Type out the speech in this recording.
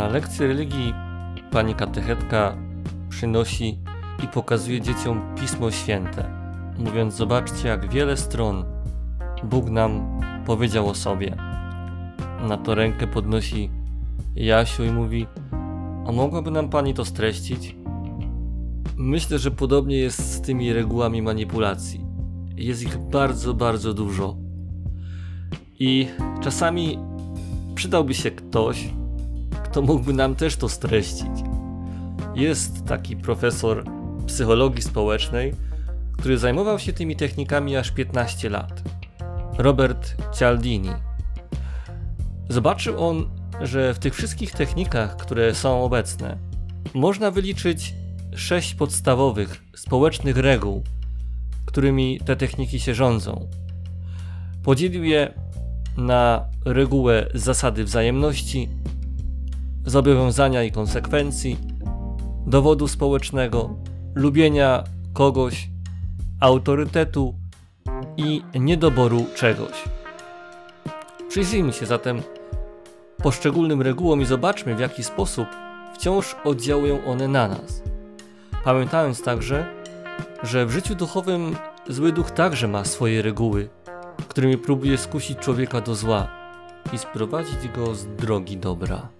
Na lekcji religii pani katechetka przynosi i pokazuje dzieciom Pismo Święte, mówiąc: Zobaczcie, jak wiele stron Bóg nam powiedział o sobie. Na to rękę podnosi Jasiu i mówi: A mogłaby nam pani to streścić? Myślę, że podobnie jest z tymi regułami manipulacji. Jest ich bardzo, bardzo dużo. I czasami przydałby się ktoś, kto mógłby nam też to streścić. Jest taki profesor psychologii społecznej, który zajmował się tymi technikami aż 15 lat. Robert Cialdini. Zobaczył on, że w tych wszystkich technikach, które są obecne, można wyliczyć sześć podstawowych społecznych reguł, którymi te techniki się rządzą. Podzielił je na regułę zasady wzajemności, zobowiązania i konsekwencji, dowodu społecznego, lubienia kogoś, autorytetu i niedoboru czegoś. Przyjrzyjmy się zatem poszczególnym regułom i zobaczmy, w jaki sposób wciąż oddziałują one na nas. Pamiętając także, że w życiu duchowym zły duch także ma swoje reguły, którymi próbuje skusić człowieka do zła i sprowadzić go z drogi dobra.